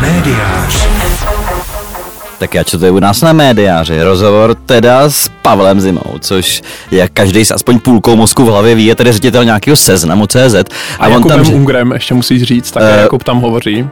Médiář. Tak já čtu u nás na médiáři. Rozhovor teda s Pavlem Zimou, což jak každý s aspoň půlkou mozku v hlavě ví, je tedy ředitel nějakého seznamu CZ. A, a on tam, Ungrem, ještě musíš říct, tak uh, Jakub tam hovoří uh,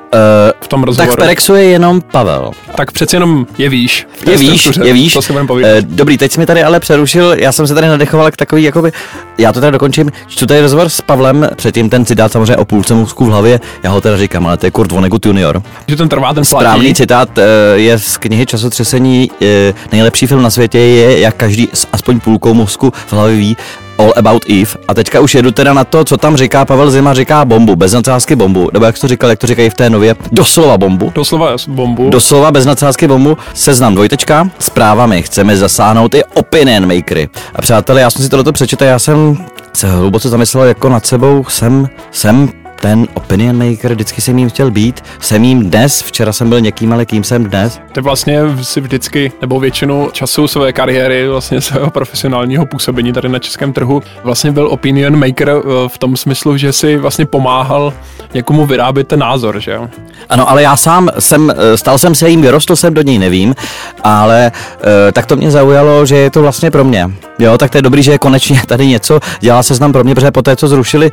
v tom rozhovoru. Tak v Perexu je jenom Pavel. Tak přeci jenom je víš. Je víš, je víš. To si uh, Dobrý, teď jsi mi tady ale přerušil, já jsem se tady nadechoval k takový, jakoby, já to tady dokončím, čtu tady rozhovor s Pavlem, předtím ten citát samozřejmě o půlce mozku v hlavě, já ho teda říkám, ale to je Kurt Vonnegut junior. Že ten trvá, ten platí. Správný citát uh, je z knihy Časotřesení, uh, nejlepší film na světě je, jak každý s aspoň půlkou mozku v hlavě ví, All About Eve. A teďka už jedu teda na to, co tam říká Pavel Zima, říká bombu, bez nadsázky bombu. Nebo jak to říkal, jak to říkají v té nově, doslova bombu. Doslova bombu. Doslova bez nadsázky bombu, seznam dvojtečka, zprávami chceme zasáhnout i opinion makery. A přátelé, já jsem si tohleto přečetl, já jsem se hluboce zamyslel jako nad sebou, jsem, jsem ten opinion maker, vždycky jsem jim chtěl být, jsem jim dnes, včera jsem byl někým, ale kým jsem dnes. Ty vlastně si vždycky, nebo většinu času své kariéry, vlastně svého profesionálního působení tady na českém trhu, vlastně byl opinion maker eh, v tom smyslu, že si vlastně pomáhal někomu vyrábět ten názor, že jo? Ano, ale já sám jsem, eh, stal jsem se jim, vyrostl jsem do něj, nevím, ale e, tak to mě zaujalo, že je to vlastně pro mě. Jo, tak to je dobrý, že je konečně tady něco, dělá se znám pro mě, protože po té, co zrušili,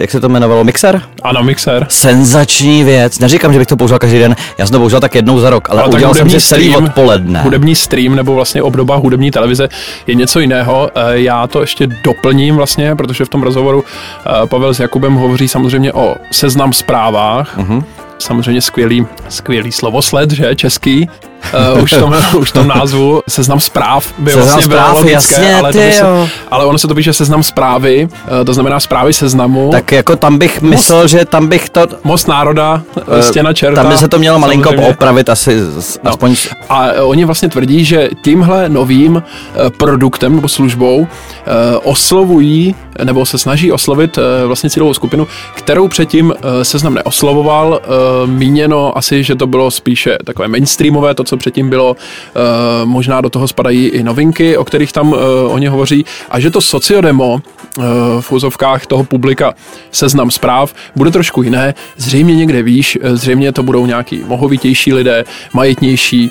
jak se to jmenovalo, Mixer? Ano, Mixer. Senzační věc. Neříkám, že bych to použil každý den, já jsem to použil tak jednou za rok, ale, ale udělal jsem si celý odpoledne. Hudební stream nebo vlastně obdoba hudební televize je něco jiného. E, já to ještě doplním vlastně, protože v tom rozhovoru e, Pavel s Jakubem hovoří samozřejmě o seznam zprávách. Uh-huh samozřejmě skvělý, skvělý slovosled, že, český, uh, už, tom, už tom názvu seznam zpráv by seznam vlastně zpráv, logické, jasně, ale, ty, se, ale ono se to píše seznam zprávy, uh, to znamená zprávy seznamu. Tak jako tam bych most, myslel, že tam bych to... Most národa, uh, stěna čerta. Tam by se to mělo malinko samozřejmě. opravit asi, no. aspoň... A oni vlastně tvrdí, že tímhle novým uh, produktem nebo službou uh, oslovují nebo se snaží oslovit uh, vlastně cílovou skupinu, kterou předtím uh, seznam neoslovoval. Uh, míněno asi, že to bylo spíše takové mainstreamové, to, co předtím bylo, uh, možná do toho spadají i novinky, o kterých tam uh, oni hovoří, a že to sociodemo uh, v úzovkách toho publika seznam zpráv bude trošku jiné, zřejmě někde výš, zřejmě to budou nějaký mohovitější lidé, majetnější,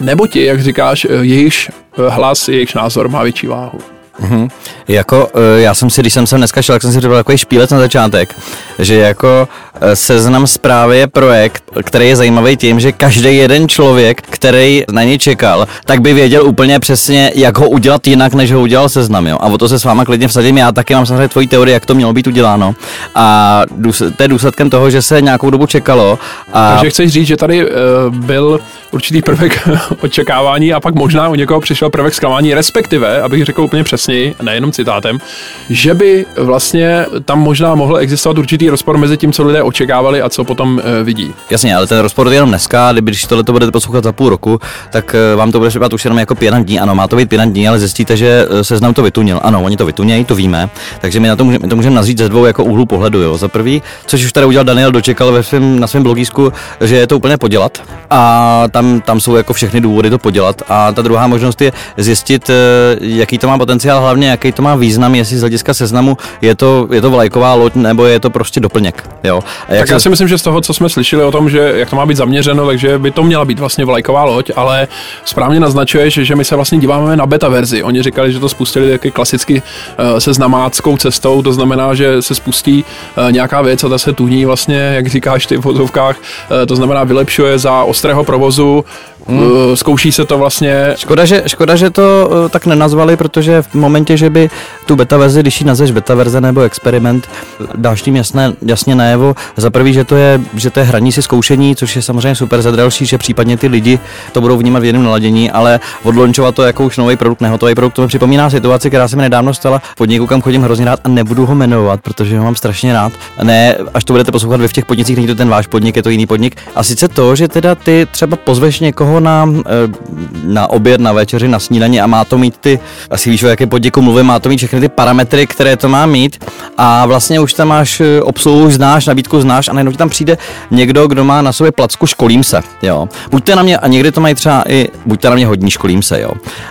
nebo ti, jak říkáš, jejichž hlas, jejichž názor má větší váhu. Mm-hmm. Jako, eh, já jsem si, když jsem sem dneska šel, tak jsem si řekl takový špílec na začátek, že jako eh, seznam zprávy je projekt, který je zajímavý tím, že každý jeden člověk, který na něj čekal, tak by věděl úplně přesně, jak ho udělat jinak, než ho udělal seznam. Jo? A o to se s váma klidně vsadím. Já taky mám samozřejmě tvoji teorii, jak to mělo být uděláno. A to je důsledkem toho, že se nějakou dobu čekalo. A... Takže chceš říct, že tady uh, byl určitý prvek očekávání a pak možná u někoho přišel prvek zklamání, respektive, abych řekl úplně přesně, jasněji, nejenom citátem, že by vlastně tam možná mohl existovat určitý rozpor mezi tím, co lidé očekávali a co potom e, vidí. Jasně, ale ten rozpor je jenom dneska, kdyby když tohle to budete poslouchat za půl roku, tak e, vám to bude třeba už jenom jako pět dní. Ano, má to být pět dní, ale zjistíte, že eh, seznam to vytunil. Ano, oni to vytunějí, to víme. Takže my na to můžeme, to můžeme nazřít ze dvou jako úhlu pohledu. Jo. Za prvý, což už tady udělal Daniel Dočekal ve svém, na svém blogísku, že je to úplně podělat. A tam, tam jsou jako všechny důvody to podělat. A ta druhá možnost je zjistit, jaký to má potenciál hlavně jaký to má význam, jestli z hlediska seznamu je to, je to vlajková loď nebo je to prostě doplněk. Jo? A jak tak se... já si myslím, že z toho, co jsme slyšeli o tom, že jak to má být zaměřeno, takže by to měla být vlastně vlajková loď, ale správně naznačuješ, že my se vlastně díváme na beta verzi. Oni říkali, že to spustili taky klasicky uh, se znamáckou cestou, to znamená, že se spustí uh, nějaká věc a ta se tuní vlastně, jak říkáš ty v vozovkách, to znamená vylepšuje za ostrého provozu, to Hmm. Zkouší se to vlastně. Škoda že, škoda, že to uh, tak nenazvali, protože v momentě, že by tu beta verzi, když ji nazveš beta verze nebo experiment, dáš tím jasné, jasně najevo. Za prvý, že to, je, že to je hraní si zkoušení, což je samozřejmě super. Za další, že případně ty lidi to budou vnímat v jednom naladění, ale odlončovat to jako už nový produkt, nehotový produkt, to mi připomíná situaci, která se mi nedávno stala v podniku, kam chodím hrozně rád a nebudu ho jmenovat, protože ho mám strašně rád. Ne, až to budete poslouchat vy v těch podnicích, není to ten váš podnik, je to jiný podnik. A sice to, že teda ty třeba pozveš někoho na, eh, na oběd, na večeři, na snídaní a má to mít ty, asi víš, o jaké podniku mluvím, má to mít všechny ty parametry, které to má mít a vlastně už tam máš eh, obsluhu, znáš, nabídku znáš a najednou ti tam přijde někdo, kdo má na sobě placku školím se, jo. Buďte na mě, a někdy to mají třeba i, buďte na mě hodní, školím se, jo.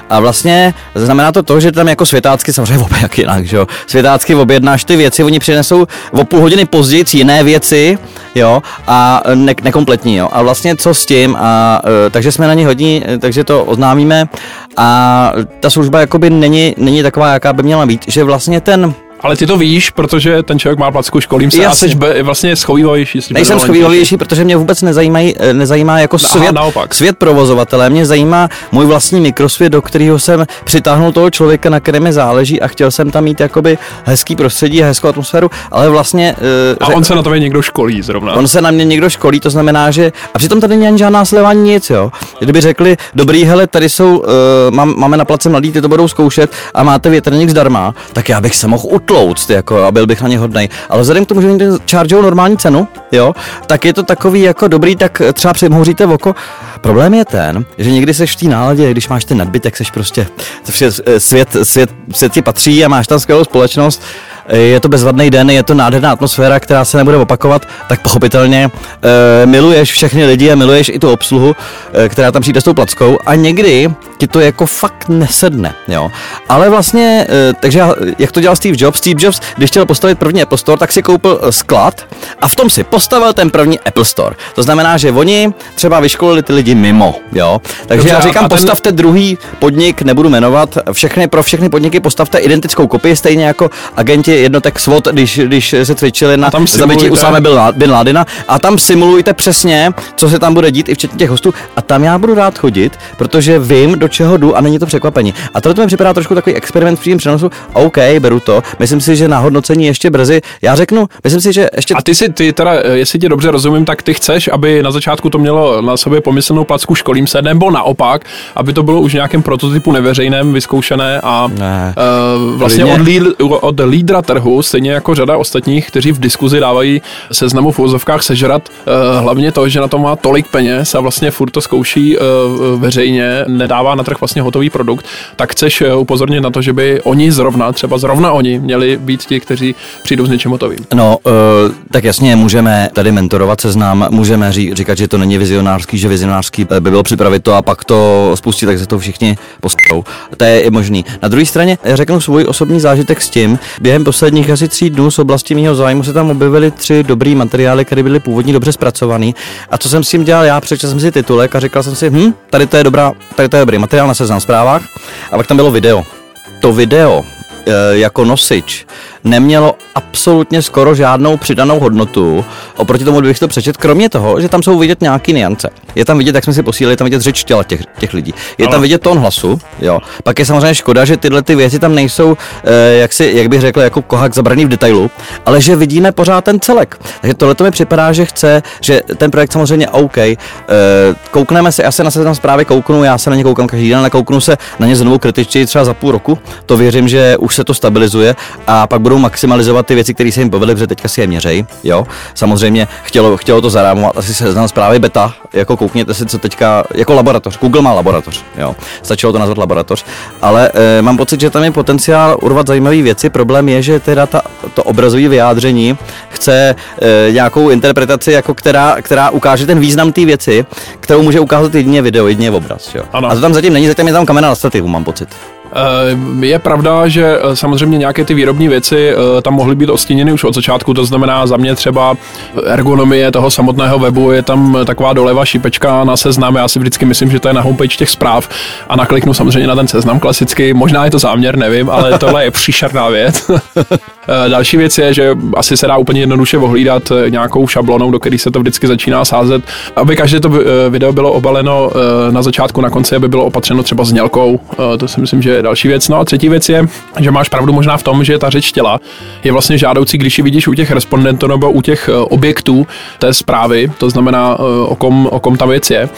A vlastně znamená to to, že tam jako světácky, samozřejmě obě jak jinak, že jo. Světácky objednáš ty věci, oni přinesou o půl hodiny později jiné věci, jo, a ne, nekompletní, jo. A vlastně co s tím, a e, takže jsme na ně hodní, e, takže to oznámíme. A ta služba jakoby není, není taková, jaká by měla být, že vlastně ten ale ty to víš, protože ten člověk má placku, školím se Jasně. a jsi be, vlastně schovývavější. Nejsem schovývavější, protože mě vůbec nezajímají, eh, nezajímá jako Aha, svět, naopak. svět provozovatele. Mě zajímá můj vlastní mikrosvět, do kterého jsem přitáhnul toho člověka, na kterém mi záleží a chtěl jsem tam mít jakoby hezký prostředí a hezkou atmosféru, ale vlastně... Uh, a on se na tebe někdo školí zrovna. On se na mě někdo školí, to znamená, že... A přitom tady není ani žádná slevání nic, jo. Kdyby řekli, dobrý, hele, tady jsou, uh, mám, máme na place mladý, ty to budou zkoušet a máte větrník zdarma, tak já bych se mohl utlouct, jako, a byl bych na ně hodnej. Ale vzhledem k tomu, že oni chargeou normální cenu, jo, tak je to takový jako dobrý, tak třeba přemhouříte oko. Problém je ten, že někdy seš v té náladě, když máš ten nadbytek, seš prostě, svět, svět, svět ti patří a máš tam skvělou společnost je to bezvadný den, je to nádherná atmosféra, která se nebude opakovat, tak pochopitelně e, miluješ všechny lidi a miluješ i tu obsluhu, e, která tam přijde s tou plackou a někdy ti to jako fakt nesedne, jo. Ale vlastně, e, takže jak to dělal Steve Jobs? Steve Jobs, když chtěl postavit první Apple Store, tak si koupil sklad a v tom si postavil ten první Apple Store. To znamená, že oni třeba vyškolili ty lidi mimo, jo. Takže Dobře, já říkám, ten... postavte druhý podnik, nebudu jmenovat, všechny, pro všechny podniky postavte identickou kopii, stejně jako agenti jednotek SWOT, když, když se cvičili na zabití Usáme Bin Ládina a tam simulujte přesně, co se tam bude dít i včetně těch hostů a tam já budu rád chodit, protože vím, do čeho jdu a není to překvapení. A tohle to mi připadá trošku takový experiment v přímém přenosu. OK, beru to. Myslím si, že na hodnocení ještě brzy. Já řeknu, myslím si, že ještě. A ty si, ty teda, jestli ti dobře rozumím, tak ty chceš, aby na začátku to mělo na sobě pomyslnou placku školím se, nebo naopak, aby to bylo už nějakém prototypu neveřejném, vyzkoušené a ne. uh, vlastně od, líd, od lídra trhu, stejně jako řada ostatních, kteří v diskuzi dávají seznamu v úzovkách sežrat, uh, hlavně to, že na to má tolik peněz a vlastně furt to zkouší uh, veřejně, nedává na trh vlastně hotový produkt, tak chceš upozornit na to, že by oni zrovna, třeba zrovna oni, měli být ti, kteří přijdou s něčím hotovým. No, tak jasně, můžeme tady mentorovat seznam, můžeme ří, říkat, že to není vizionářský, že vizionářský by bylo připravit to a pak to spustit, tak se to všichni postanou. To je možný. Na druhé straně řeknu svůj osobní zážitek s tím, během posledních asi tří dnů z oblasti mého zájmu se tam objevily tři dobrý materiály, které byly původně dobře zpracované. A co jsem s tím dělal? Já přečetl jsem si titulek a říkal jsem si, hm, tady to je dobrá, tady to je dobrý materiál na seznam zprávách. A pak tam bylo video. To video e, jako nosič nemělo absolutně skoro žádnou přidanou hodnotu oproti tomu, kdybych to přečet, kromě toho, že tam jsou vidět nějaký niance. Je tam vidět, jak jsme si posílili, je tam vidět řeč těla těch, těch lidí. Je Ale. tam vidět tón hlasu, jo. Pak je samozřejmě škoda, že tyhle ty věci tam nejsou, eh, jak, si, jak bych řekl, jako kohák zabraný v detailu, ale že vidíme pořád ten celek. Takže tohle to mi připadá, že chce, že ten projekt samozřejmě OK. Eh, koukneme se, já se na seznam zprávy kouknu, já se na ně koukám každý den, ale kouknu se na ně znovu kritičtěji třeba za půl roku. To věřím, že už se to stabilizuje a pak budou maximalizovat ty věci, které se jim povedly, protože teďka si je měřej. Jo? Samozřejmě chtělo, chtělo to zarámovat, asi se znal zprávy beta, jako koukněte si, co teďka, jako laboratoř. Google má laboratoř, jo. Stačilo to nazvat laboratoř. Ale e, mám pocit, že tam je potenciál urvat zajímavé věci. Problém je, že teda ta, to obrazové vyjádření chce e, nějakou interpretaci, jako která, která ukáže ten význam té věci, kterou může ukázat jedině video, jedině obraz. Jo. Ano. A to tam zatím není, zatím je tam kamera na stativu, mám pocit. Eh, je pravda, že eh, samozřejmě nějaké ty výrobní věci eh, tam mohly být ostíněny už od začátku, to znamená za mě třeba ergonomie toho samotného webu, je tam taková doleva šípečka na seznam, já si vždycky myslím, že to je na homepage těch zpráv a nakliknu samozřejmě na ten seznam klasicky, možná je to záměr, nevím, ale tohle je příšerná věc. Další věc je, že asi se dá úplně jednoduše ohlídat nějakou šablonou, do které se to vždycky začíná sázet, aby každé to video bylo obaleno na začátku, na konci, aby bylo opatřeno třeba znělkou, to si myslím, že je další věc. No a třetí věc je, že máš pravdu možná v tom, že ta řeč těla je vlastně žádoucí, když ji vidíš u těch respondentů nebo u těch eh, objektů té zprávy, to znamená, eh, o kom, o kom ta věc je. Eh,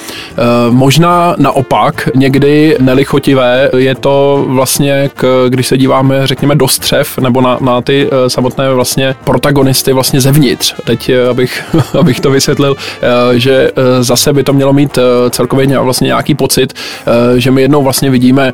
možná naopak, někdy nelichotivé je to vlastně, k, když se díváme, řekněme, do střev nebo na, na ty ty samotné vlastně protagonisty vlastně zevnitř. Teď, abych, abych to vysvětlil, že zase by to mělo mít celkově vlastně nějaký pocit, že my jednou vlastně vidíme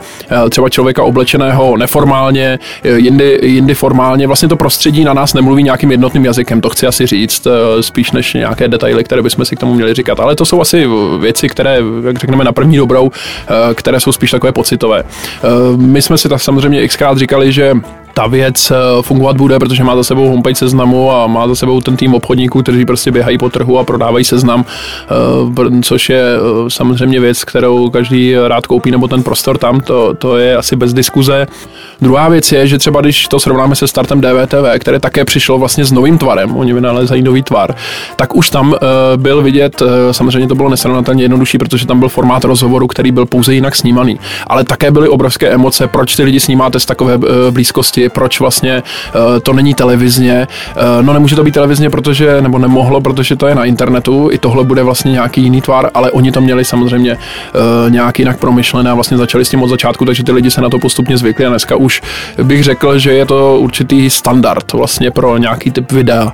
třeba člověka oblečeného neformálně, jindy, jindy formálně. Vlastně to prostředí na nás nemluví nějakým jednotným jazykem, to chci asi říct, spíš než nějaké detaily, které bychom si k tomu měli říkat. Ale to jsou asi věci, které, jak řekneme, na první dobrou, které jsou spíš takové pocitové. My jsme si tak samozřejmě xkrát říkali, že ta věc eh, fungovat bude, protože má za sebou homepage seznamu a má za sebou ten tým obchodníků, kteří prostě běhají po trhu a prodávají seznam, eh, což je eh, samozřejmě věc, kterou každý rád koupí, nebo ten prostor tam, to, to je asi bez diskuze. Druhá věc je, že třeba když to srovnáme se startem DVTV, které také přišlo vlastně s novým tvarem, oni vynalézají nový tvar, tak už tam byl vidět, samozřejmě to bylo nesrovnatelně jednodušší, protože tam byl formát rozhovoru, který byl pouze jinak snímaný. Ale také byly obrovské emoce, proč ty lidi snímáte z takové blízkosti, proč vlastně uh, to není televizně. Uh, no nemůže to být televizně, protože, nebo nemohlo, protože to je na internetu, i tohle bude vlastně nějaký jiný tvar, ale oni to měli samozřejmě uh, nějak jinak promyšlené a vlastně začali s tím od začátku, takže ty lidi se na to postupně zvykli a dneska už bych řekl, že je to určitý standard vlastně pro nějaký typ videa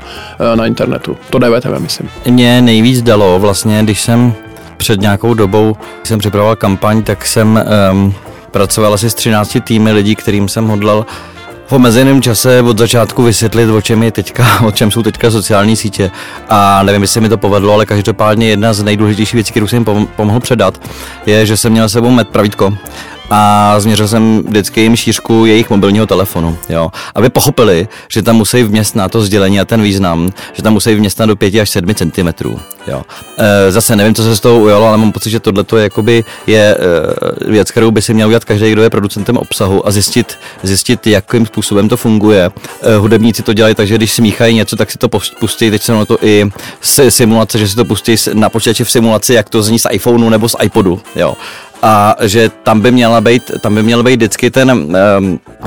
na internetu. To DVTV, myslím. Mě nejvíc dalo vlastně, když jsem před nějakou dobou, když jsem připravoval kampaň, tak jsem um, pracoval asi s 13 týmy lidí, kterým jsem hodlal v omezeném čase od začátku vysvětlit, o čem je teďka, o čem jsou teďka sociální sítě. A nevím, jestli mi to povedlo, ale každopádně jedna z nejdůležitějších věcí, kterou jsem jim pomohl předat, je, že jsem měl s sebou met pravítko a změřil jsem vždycky jim šířku jejich mobilního telefonu, jo. Aby pochopili, že tam musí vměstnat to sdělení a ten význam, že tam musí vměstnat do 5 až 7 cm, jo. E, zase nevím, co se z toho ujalo, ale mám pocit, že tohle je jakoby je e, věc, kterou by si měl udělat každý, kdo je producentem obsahu a zjistit, zjistit jakým způsobem to funguje. E, hudebníci to dělají tak, že když smíchají něco, tak si to pustí, teď se na to i simulace, že si to pustí na počítači v simulaci, jak to zní z iPhoneu nebo z iPodu, jo a že tam by, měla být, tam by měl být vždycky ten,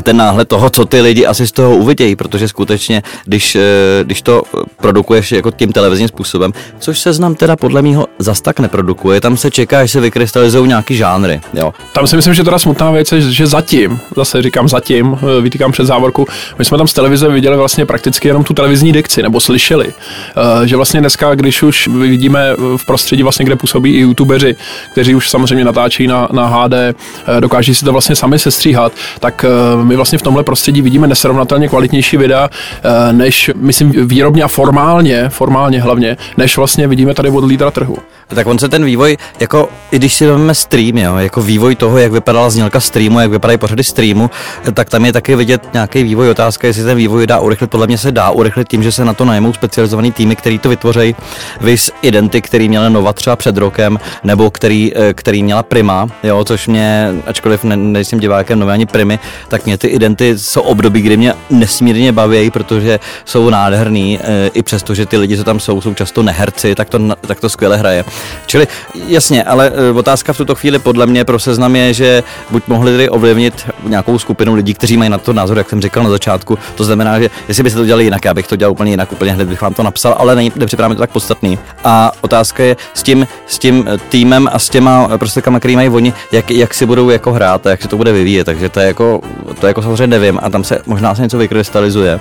ten náhled toho, co ty lidi asi z toho uvidějí, protože skutečně, když, uh, když to produkuješ jako tím televizním způsobem, což se znám teda podle mýho zas tak neprodukuje, tam se čeká, až se vykrystalizují nějaký žánry. Jo. Tam si myslím, že teda smutná věc je, že zatím, zase říkám zatím, eh, vytýkám před závorku, my jsme tam z televize viděli vlastně prakticky jenom tu televizní dikci, nebo slyšeli, uh, že vlastně dneska, když už vidíme v prostředí vlastně, kde působí i youtubeři, kteří už samozřejmě natáčí na, na HD, eh, dokáží si to vlastně sami sestříhat, tak eh, my vlastně v tomhle prostředí vidíme nesrovnatelně kvalitnější videa, eh, než, myslím, výrobně a formálně, formálně hlavně, než vlastně vidíme tady od lídra trhu. Tak on se ten vývoj, jako i když si vezmeme stream, jo, jako vývoj toho, jak vypadala znělka streamu, jak vypadají pořady streamu, tak tam je taky vidět nějaký vývoj. Otázka, jestli ten vývoj dá urychlit. Podle mě se dá urychlit tím, že se na to najmou specializovaný týmy, který to vytvoří. Vys Identity, který měla Nova třeba před rokem, nebo který, který měla Prima Prima, jo, což mě, ačkoliv ne, nejsem divákem nové ani Primy, tak mě ty Identy jsou období, kdy mě nesmírně baví, protože jsou nádherný, e, i přesto, že ty lidi, co tam jsou, jsou často neherci, tak to, tak to skvěle hraje. Čili jasně, ale e, otázka v tuto chvíli podle mě pro seznam je, že buď mohli tedy ovlivnit nějakou skupinu lidí, kteří mají na to názor, jak jsem říkal na začátku. To znamená, že jestli by se to dělali jinak, já bych to dělal úplně jinak, úplně hned bych vám to napsal, ale není, nepřipadá to tak podstatný. A otázka je s tím, s tím týmem a s těma prostě, který mají mají oni, jak, jak si budou jako hrát a jak se to bude vyvíjet, takže to je jako, to je jako samozřejmě nevím a tam se možná se něco vykrystalizuje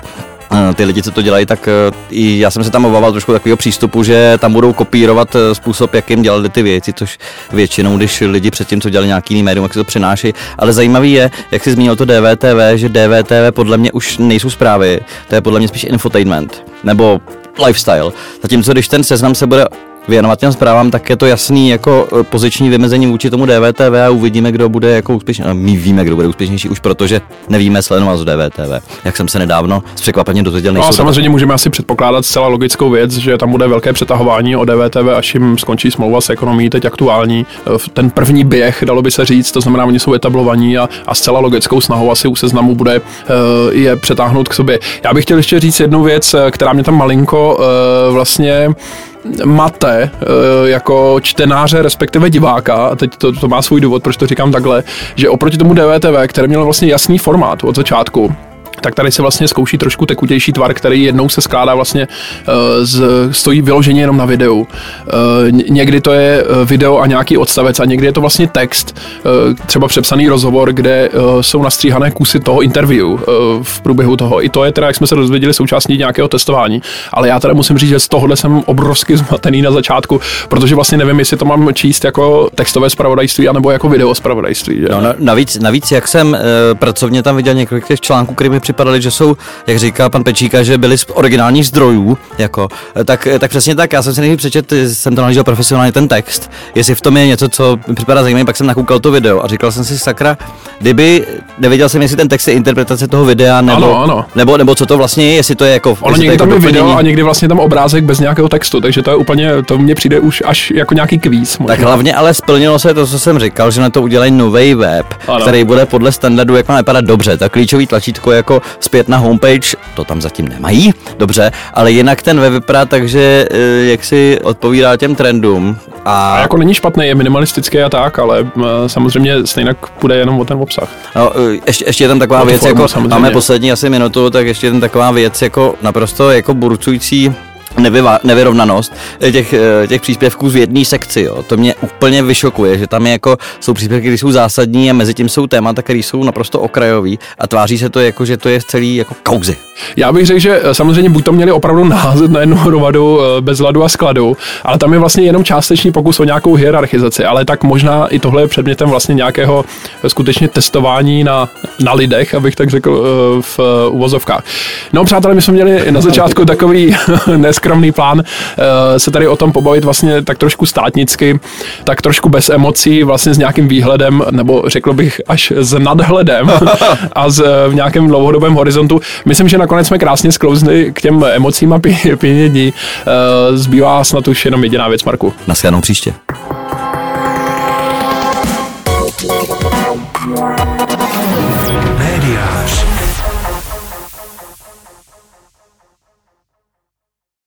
ty lidi, co to dělají, tak e, i já jsem se tam obával trošku takového přístupu, že tam budou kopírovat e, způsob, jakým dělali ty věci, což většinou, když lidi předtím, co dělali nějaký jiný médium, jak se to přináší. Ale zajímavý je, jak jsi zmínil to DVTV, že DVTV podle mě už nejsou zprávy, to je podle mě spíš infotainment nebo lifestyle. Zatímco když ten seznam se bude věnovat těm zprávám, tak je to jasný jako e, poziční vymezení vůči tomu DVTV a uvidíme, kdo bude jako úspěšný. My víme, kdo bude úspěšnější už protože nevíme sledovat z DVTV. Jak jsem se nedávno s překvapením dozvěděl. No a samozřejmě můžeme asi předpokládat zcela logickou věc, že tam bude velké přetahování o DVTV, až jim skončí smlouva s ekonomií teď aktuální. E, ten první běh, dalo by se říct, to znamená, oni jsou etablovaní a, a zcela logickou snahou asi u seznamu bude je přetáhnout k sobě. Já bych chtěl ještě říct jednu věc, která mě tam malinko vlastně mate eh, jako čtenáře, respektive diváka, a teď to, to má svůj důvod, proč to říkám takhle, že oproti tomu DVTV, které mělo vlastně jasný formát od začátku, tak tady se vlastně zkouší trošku tekutější tvar, který jednou se skládá vlastně z, stojí vyloženě jenom na videu. Někdy to je video a nějaký odstavec a někdy je to vlastně text, třeba přepsaný rozhovor, kde jsou nastříhané kusy toho interview v průběhu toho. I to je teda, jak jsme se dozvěděli, součástí nějakého testování. Ale já teda musím říct, že z tohohle jsem obrovsky zmatený na začátku, protože vlastně nevím, jestli to mám číst jako textové zpravodajství anebo jako video zpravodajství. Že? No, navíc, navíc, jak jsem pracovně tam viděl několik těch článků, které mi připadaly, že jsou, jak říká pan Pečíka, že byly z originálních zdrojů, jako, tak, tak přesně tak, já jsem si nejdřív přečet, jsem to nalížel profesionálně ten text, jestli v tom je něco, co mi připadá zajímavé, pak jsem nakoukal to video a říkal jsem si, sakra, kdyby nevěděl jsem, jestli ten text je interpretace toho videa, nebo, ano, ano. nebo, nebo co to vlastně je, jestli to je jako. Ono někdy tam je video a někdy vlastně tam obrázek bez nějakého textu, takže to je úplně, to mně přijde už až jako nějaký kvíz. Tak hlavně ale splnilo se to, co jsem říkal, že na to udělají nový web, ano. který bude podle standardu, jak má vypadat dobře. Tak klíčový tlačítko jako zpět na homepage, to tam zatím nemají, dobře, ale jinak ten web vypadá tak, že eh, jak si odpovídá těm trendům. A... a jako není špatný, je minimalistický a tak, ale eh, samozřejmě stejně půjde jenom o ten obsah. No, eh, ještě, ještě je tam taková věc, formu, jako samozřejmě. máme poslední asi minutu, tak ještě je tam taková věc, jako naprosto jako burcující nevyva, nevyrovnanost eh, těch, eh, těch příspěvků z jedné sekci. Jo. To mě úplně vyšokuje, že tam je jako, jsou příspěvky, které jsou zásadní a mezi tím jsou témata, které jsou naprosto okrajový a tváří se to jako, že to je celý jako kauzy. Já bych řekl, že eh, samozřejmě buď to měli opravdu naházet na jednu hromadu bez ladu a skladu, ale tam je vlastně jenom částečný pokus o nějakou hierarchizaci, ale tak možná i tohle je předmětem vlastně nějakého skutečně testování na, na lidech, abych tak řekl v uvozovkách. No přátelé, my jsme měli na začátku takový neskromný plán eh, se tady o tom pobavit vlastně tak trošku státnicky, tak trošku bez emocí, vlastně s nějakým výhledem, nebo řekl bych až s nadhledem a s, eh, v nějakém dlouhodobém horizontu. Myslím, že nakonec jsme krásně sklouzli k těm emocím a pěnění. Eh, zbývá snad už jenom jediná věc, Marku. Naschledanou příště.